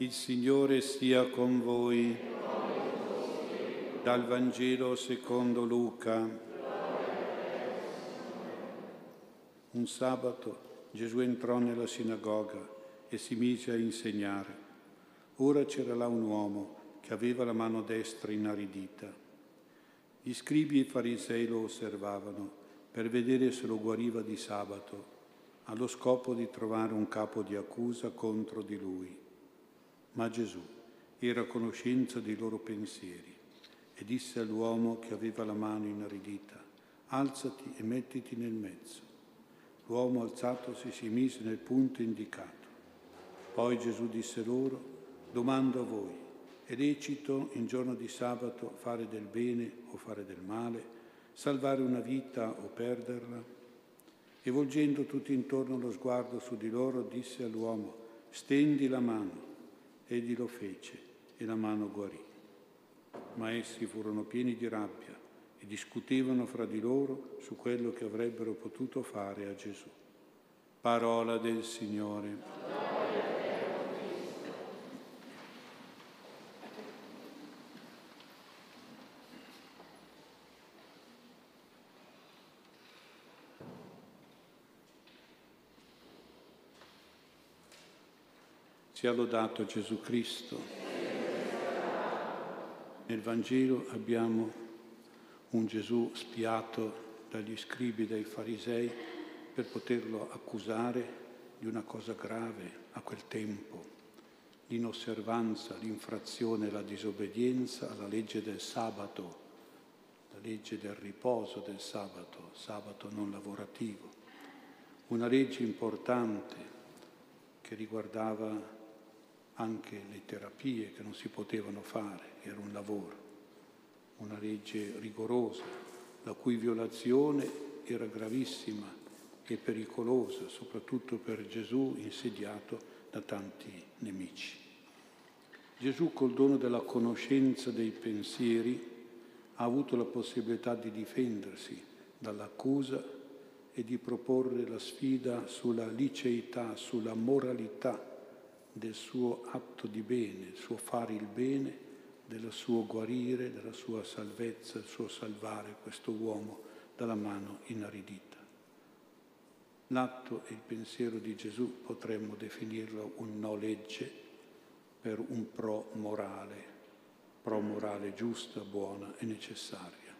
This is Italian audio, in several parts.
Il Signore sia con voi. Dal Vangelo secondo Luca. Un sabato Gesù entrò nella sinagoga e si mise a insegnare. Ora c'era là un uomo che aveva la mano destra inaridita. Gli scribi e i farisei lo osservavano per vedere se lo guariva di sabato, allo scopo di trovare un capo di accusa contro di lui. Ma Gesù era a conoscenza dei loro pensieri e disse all'uomo che aveva la mano inaridita, alzati e mettiti nel mezzo. L'uomo alzatosi si mise nel punto indicato. Poi Gesù disse loro, domando a voi, è lecito in giorno di sabato fare del bene o fare del male, salvare una vita o perderla? E volgendo tutto intorno lo sguardo su di loro, disse all'uomo, stendi la mano. Egli lo fece e la mano guarì. Ma essi furono pieni di rabbia e discutevano fra di loro su quello che avrebbero potuto fare a Gesù. Parola del Signore. Sia lodato Gesù Cristo. Nel Vangelo abbiamo un Gesù spiato dagli scribi, dai farisei, per poterlo accusare di una cosa grave a quel tempo, l'inosservanza, l'infrazione, la disobbedienza alla legge del sabato, la legge del riposo del sabato, sabato non lavorativo. Una legge importante che riguardava anche le terapie che non si potevano fare, era un lavoro, una legge rigorosa, la cui violazione era gravissima e pericolosa, soprattutto per Gesù insediato da tanti nemici. Gesù col dono della conoscenza dei pensieri ha avuto la possibilità di difendersi dall'accusa e di proporre la sfida sulla liceità, sulla moralità del suo atto di bene, il suo fare il bene, del suo guarire, della sua salvezza, il suo salvare questo uomo dalla mano inaridita. L'atto e il pensiero di Gesù potremmo definirlo un no legge per un pro morale, pro morale giusta, buona e necessaria.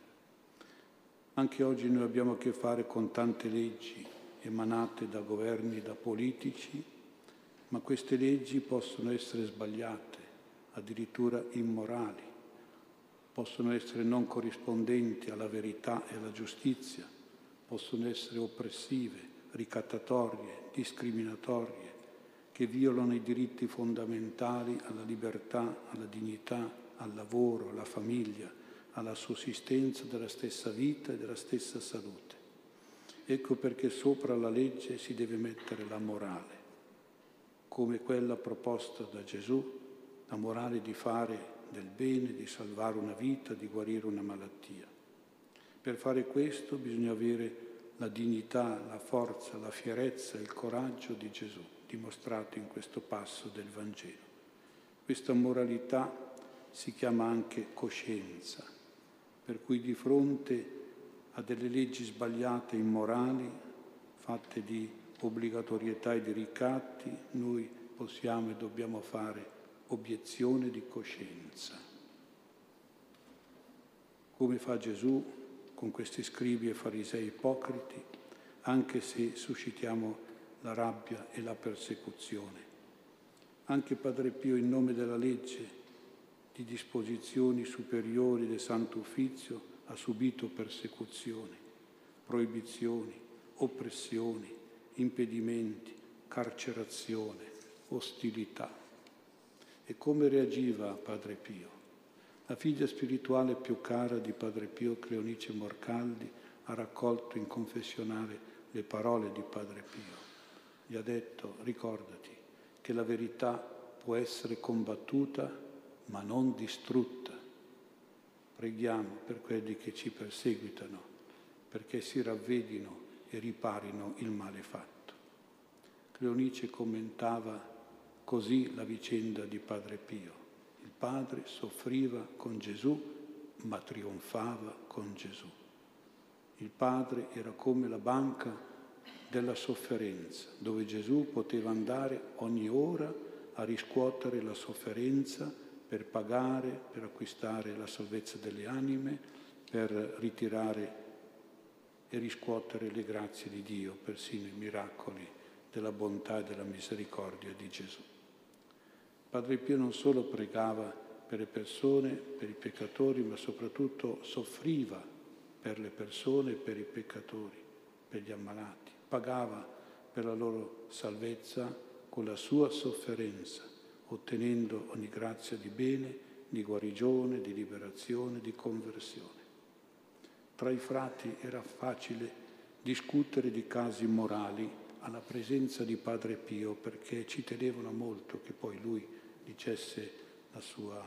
Anche oggi noi abbiamo a che fare con tante leggi emanate da governi, da politici, ma queste leggi possono essere sbagliate, addirittura immorali, possono essere non corrispondenti alla verità e alla giustizia, possono essere oppressive, ricattatorie, discriminatorie, che violano i diritti fondamentali alla libertà, alla dignità, al lavoro, alla famiglia, alla sussistenza della stessa vita e della stessa salute. Ecco perché sopra la legge si deve mettere la morale come quella proposta da Gesù, la morale di fare del bene, di salvare una vita, di guarire una malattia. Per fare questo bisogna avere la dignità, la forza, la fierezza, il coraggio di Gesù, dimostrato in questo passo del Vangelo. Questa moralità si chiama anche coscienza, per cui di fronte a delle leggi sbagliate, immorali, fatte di obbligatorietà e di ricatti, noi possiamo e dobbiamo fare obiezione di coscienza. Come fa Gesù con questi scribi e farisei ipocriti, anche se suscitiamo la rabbia e la persecuzione. Anche Padre Pio, in nome della legge di disposizioni superiori del Santo Uffizio, ha subito persecuzioni, proibizioni, oppressioni, impedimenti, carcerazione, ostilità. E come reagiva Padre Pio? La figlia spirituale più cara di Padre Pio, Cleonice Morcaldi, ha raccolto in confessionale le parole di Padre Pio. Gli ha detto, ricordati che la verità può essere combattuta ma non distrutta. Preghiamo per quelli che ci perseguitano, perché si ravvedino e riparino il male fatto. Cleonice commentava così la vicenda di Padre Pio. Il padre soffriva con Gesù, ma trionfava con Gesù. Il padre era come la banca della sofferenza, dove Gesù poteva andare ogni ora a riscuotere la sofferenza per pagare, per acquistare la salvezza delle anime, per ritirare e riscuotere le grazie di Dio, persino i miracoli della bontà e della misericordia di Gesù. Padre Pio non solo pregava per le persone, per i peccatori, ma soprattutto soffriva per le persone per i peccatori, per gli ammalati. Pagava per la loro salvezza con la sua sofferenza, ottenendo ogni grazia di bene, di guarigione, di liberazione, di conversione. Tra i frati era facile discutere di casi morali alla presenza di Padre Pio perché ci tenevano molto che poi lui dicesse la sua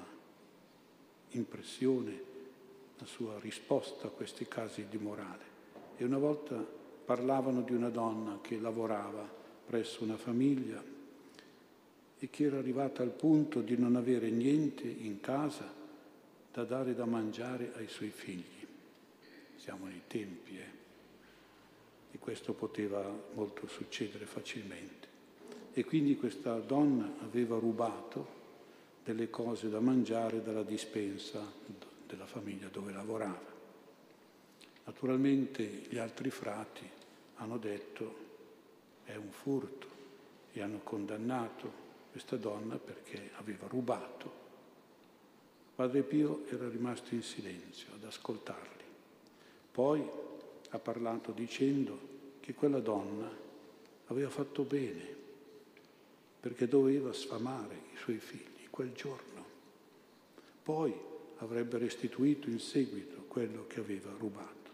impressione, la sua risposta a questi casi di morale. E una volta parlavano di una donna che lavorava presso una famiglia e che era arrivata al punto di non avere niente in casa da dare da mangiare ai suoi figli siamo nei tempi, eh? e questo poteva molto succedere facilmente. E quindi questa donna aveva rubato delle cose da mangiare dalla dispensa della famiglia dove lavorava. Naturalmente gli altri frati hanno detto è un furto e hanno condannato questa donna perché aveva rubato. Padre Pio era rimasto in silenzio ad ascoltarli. Poi ha parlato dicendo che quella donna aveva fatto bene perché doveva sfamare i suoi figli quel giorno. Poi avrebbe restituito in seguito quello che aveva rubato.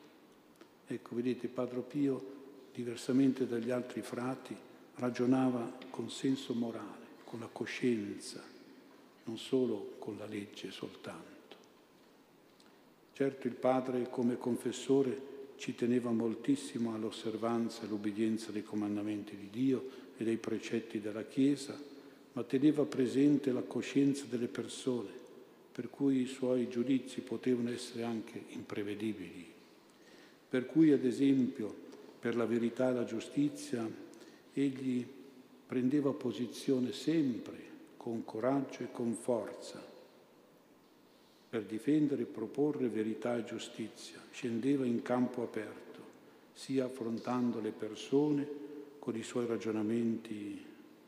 Ecco, vedete, Padre Pio, diversamente dagli altri frati, ragionava con senso morale, con la coscienza, non solo con la legge soltanto. Certo il padre come confessore ci teneva moltissimo all'osservanza e all'obbedienza dei comandamenti di Dio e dei precetti della Chiesa, ma teneva presente la coscienza delle persone, per cui i suoi giudizi potevano essere anche imprevedibili. Per cui, ad esempio, per la verità e la giustizia, egli prendeva posizione sempre con coraggio e con forza per difendere e proporre verità e giustizia, scendeva in campo aperto, sia affrontando le persone con i suoi ragionamenti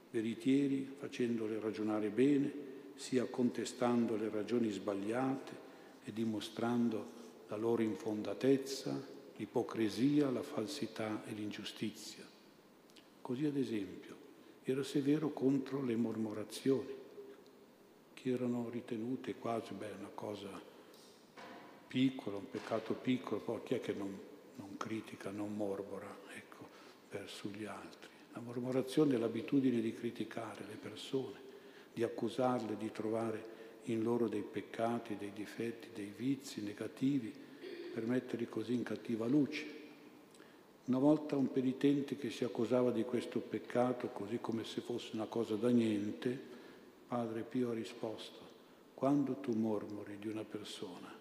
veritieri, facendole ragionare bene, sia contestando le ragioni sbagliate e dimostrando la loro infondatezza, l'ipocrisia, la falsità e l'ingiustizia. Così ad esempio era severo contro le mormorazioni, che erano ritenute quasi beh, una cosa piccola, un peccato piccolo, poi chi è che non, non critica, non morbora ecco, verso gli altri? La mormorazione è l'abitudine di criticare le persone, di accusarle, di trovare in loro dei peccati, dei difetti, dei vizi negativi, per metterli così in cattiva luce. Una volta un penitente che si accusava di questo peccato, così come se fosse una cosa da niente, Padre Pio ha risposto, quando tu mormori di una persona,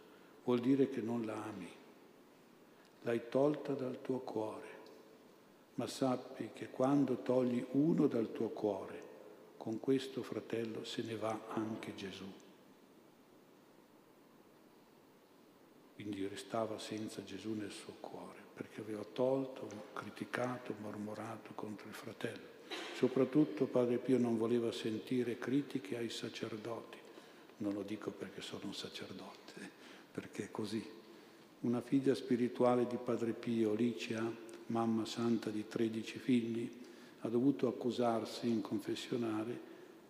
vuol dire che non la ami, l'hai tolta dal tuo cuore, ma sappi che quando togli uno dal tuo cuore, con questo fratello se ne va anche Gesù. Quindi restava senza Gesù nel suo cuore, perché aveva tolto, criticato, mormorato contro il fratello. Soprattutto Padre Pio non voleva sentire critiche ai sacerdoti. Non lo dico perché sono un sacerdote, perché è così. Una figlia spirituale di Padre Pio, Licia, mamma santa di 13 figli, ha dovuto accusarsi in confessionale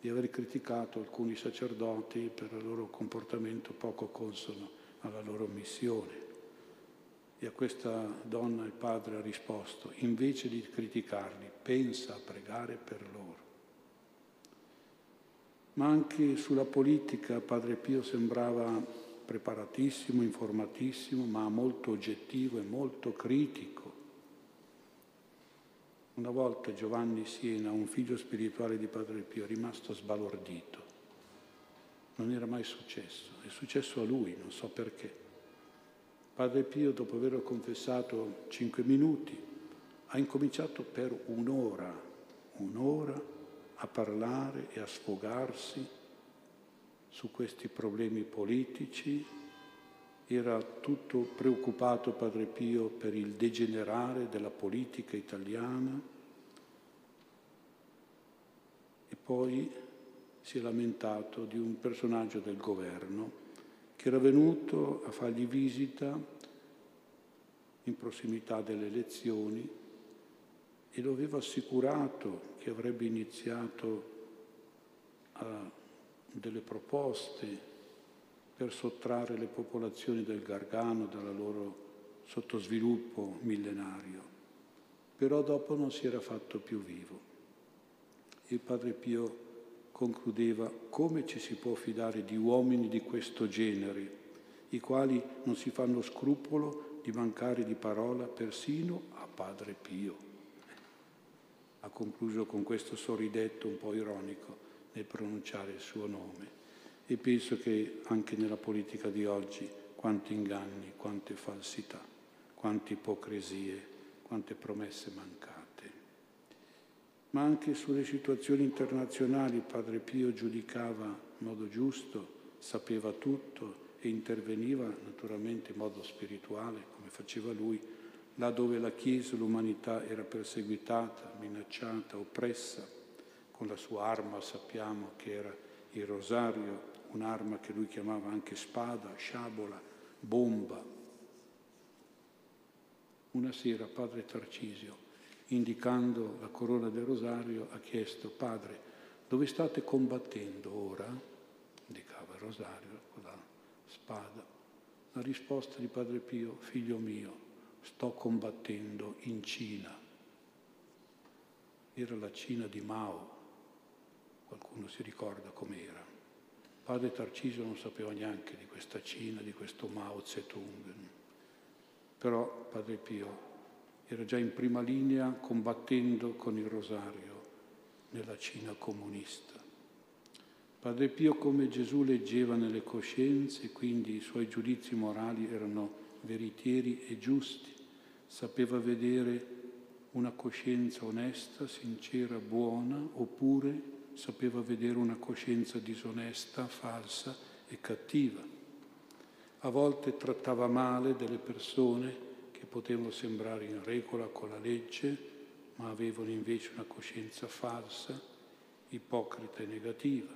di aver criticato alcuni sacerdoti per il loro comportamento poco consono alla loro missione. E a questa donna il padre ha risposto, invece di criticarli, pensa a pregare per loro. Ma anche sulla politica Padre Pio sembrava preparatissimo, informatissimo, ma molto oggettivo e molto critico. Una volta Giovanni Siena, un figlio spirituale di Padre Pio, è rimasto sbalordito. Non era mai successo, è successo a lui, non so perché. Padre Pio, dopo averlo confessato cinque minuti, ha incominciato per un'ora, un'ora a parlare e a sfogarsi su questi problemi politici. Era tutto preoccupato Padre Pio per il degenerare della politica italiana e poi si è lamentato di un personaggio del governo che era venuto a fargli visita in prossimità delle elezioni e lo aveva assicurato che avrebbe iniziato a delle proposte per sottrarre le popolazioni del Gargano dal loro sottosviluppo millenario, però dopo non si era fatto più vivo. Il Padre Pio concludeva come ci si può fidare di uomini di questo genere, i quali non si fanno scrupolo di mancare di parola persino a Padre Pio. Ha concluso con questo sorridetto un po' ironico nel pronunciare il suo nome. E penso che anche nella politica di oggi quanti inganni, quante falsità, quante ipocrisie, quante promesse mancate ma anche sulle situazioni internazionali Padre Pio giudicava in modo giusto, sapeva tutto e interveniva naturalmente in modo spirituale, come faceva lui, là dove la Chiesa l'umanità era perseguitata, minacciata, oppressa, con la sua arma sappiamo che era il rosario, un'arma che lui chiamava anche spada, sciabola, bomba. Una sera Padre Tarcisio indicando la corona del rosario, ha chiesto, padre, dove state combattendo ora? Indicava il rosario con la spada. La risposta di Padre Pio, figlio mio, sto combattendo in Cina. Era la Cina di Mao, qualcuno si ricorda com'era. Padre Tarcisio non sapeva neanche di questa Cina, di questo Mao Zedong. Però Padre Pio era già in prima linea combattendo con il rosario nella Cina comunista. Padre Pio come Gesù leggeva nelle coscienze, quindi i suoi giudizi morali erano veritieri e giusti, sapeva vedere una coscienza onesta, sincera, buona, oppure sapeva vedere una coscienza disonesta, falsa e cattiva. A volte trattava male delle persone potevano sembrare in regola con la legge, ma avevano invece una coscienza falsa, ipocrita e negativa.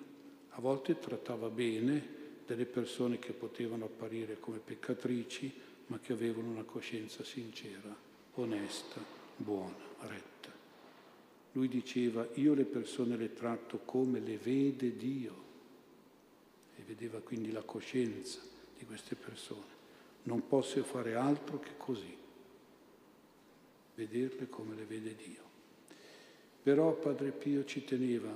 A volte trattava bene delle persone che potevano apparire come peccatrici, ma che avevano una coscienza sincera, onesta, buona, retta. Lui diceva, io le persone le tratto come le vede Dio e vedeva quindi la coscienza di queste persone non posso fare altro che così, vederle come le vede Dio. Però Padre Pio ci teneva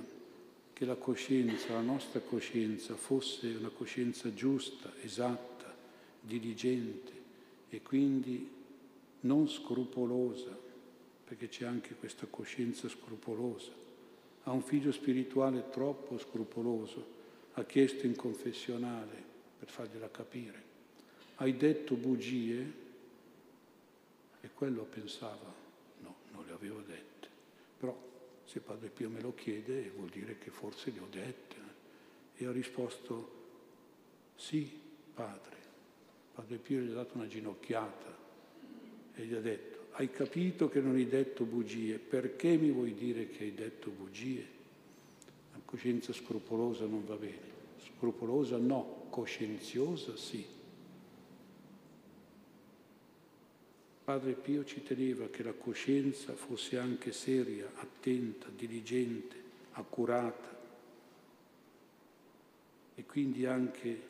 che la coscienza, la nostra coscienza, fosse una coscienza giusta, esatta, diligente e quindi non scrupolosa, perché c'è anche questa coscienza scrupolosa. Ha un figlio spirituale troppo scrupoloso, ha chiesto in confessionale per fargliela capire hai detto bugie? Quello pensava, no, non le avevo dette. Però se Padre Pio me lo chiede vuol dire che forse le ho dette. E ha risposto, sì, Padre. Padre Pio gli ha dato una ginocchiata e gli ha detto, hai capito che non hai detto bugie, perché mi vuoi dire che hai detto bugie? La coscienza scrupolosa non va bene. Scrupolosa no, coscienziosa sì. Padre Pio ci teneva che la coscienza fosse anche seria, attenta, diligente, accurata e quindi anche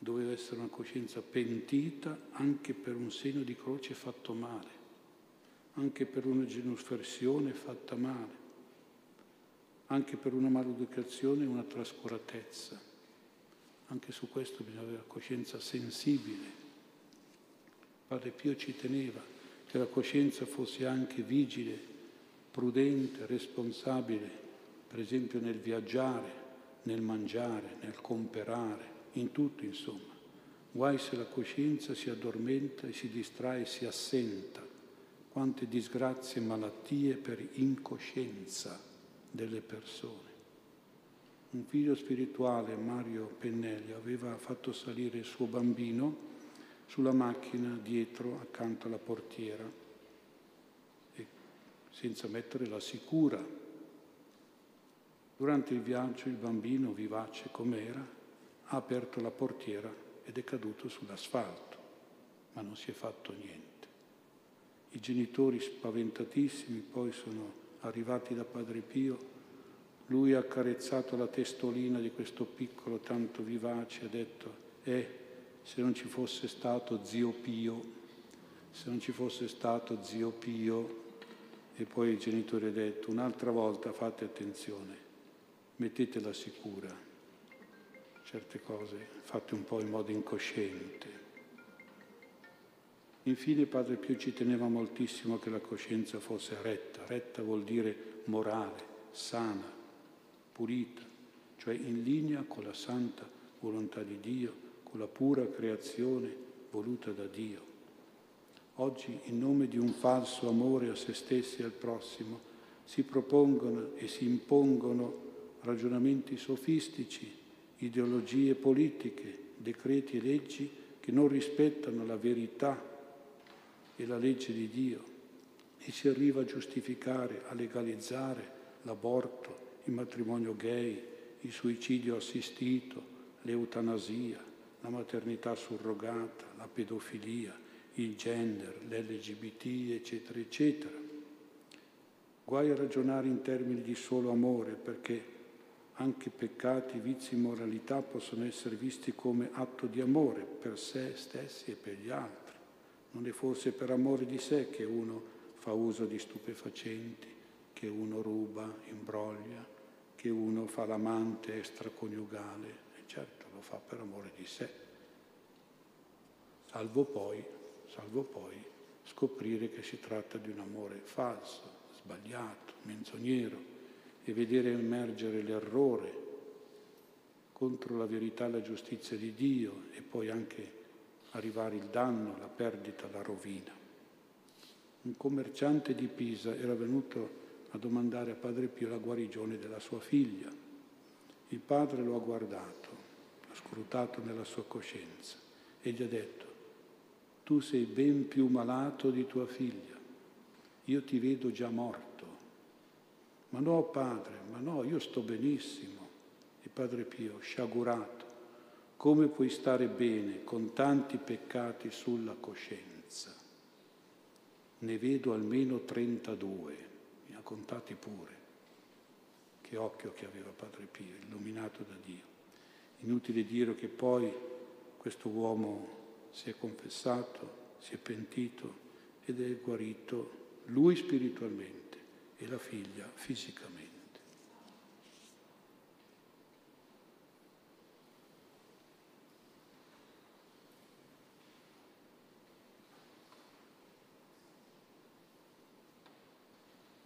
doveva essere una coscienza pentita anche per un segno di croce fatto male, anche per una genuflessione fatta male, anche per una maleducazione e una trascuratezza. Anche su questo bisogna avere coscienza sensibile Padre Pio ci teneva che la coscienza fosse anche vigile prudente, responsabile, per esempio nel viaggiare, nel mangiare, nel comperare, in tutto insomma. Guai se la coscienza si addormenta e si distrae, si assenta. Quante disgrazie e malattie per incoscienza delle persone. Un figlio spirituale, Mario Pennelli, aveva fatto salire il suo bambino sulla macchina dietro accanto alla portiera, e senza mettere la sicura. Durante il viaggio il bambino, vivace com'era, ha aperto la portiera ed è caduto sull'asfalto, ma non si è fatto niente. I genitori spaventatissimi poi sono arrivati da Padre Pio, lui ha accarezzato la testolina di questo piccolo tanto vivace e ha detto, eh, se non ci fosse stato zio Pio, se non ci fosse stato zio Pio, e poi il genitore ha detto un'altra volta fate attenzione, mettetela sicura, certe cose fatte un po' in modo incosciente. Infine Padre Pio ci teneva moltissimo che la coscienza fosse retta, retta vuol dire morale, sana, pulita, cioè in linea con la santa volontà di Dio con la pura creazione voluta da Dio. Oggi, in nome di un falso amore a se stessi e al prossimo, si propongono e si impongono ragionamenti sofistici, ideologie politiche, decreti e leggi che non rispettano la verità e la legge di Dio e si arriva a giustificare, a legalizzare l'aborto, il matrimonio gay, il suicidio assistito, l'eutanasia, la maternità surrogata, la pedofilia, il gender, l'LGBT, eccetera, eccetera. Guai a ragionare in termini di solo amore, perché anche peccati, vizi, moralità possono essere visti come atto di amore per sé stessi e per gli altri. Non è forse per amore di sé che uno fa uso di stupefacenti, che uno ruba, imbroglia, che uno fa l'amante extraconiugale, e certo lo fa per amore di sé, salvo poi, salvo poi scoprire che si tratta di un amore falso, sbagliato, menzognero e vedere emergere l'errore contro la verità e la giustizia di Dio e poi anche arrivare il danno, la perdita, la rovina. Un commerciante di Pisa era venuto a domandare a Padre Pio la guarigione della sua figlia. Il padre lo ha guardato scrutato nella sua coscienza e gli ha detto, tu sei ben più malato di tua figlia, io ti vedo già morto. Ma no, padre, ma no, io sto benissimo. E padre Pio, sciagurato, come puoi stare bene con tanti peccati sulla coscienza? Ne vedo almeno 32, mi ha contati pure. Che occhio che aveva padre Pio, illuminato da Dio. Inutile dire che poi questo uomo si è confessato, si è pentito ed è guarito lui spiritualmente e la figlia fisicamente.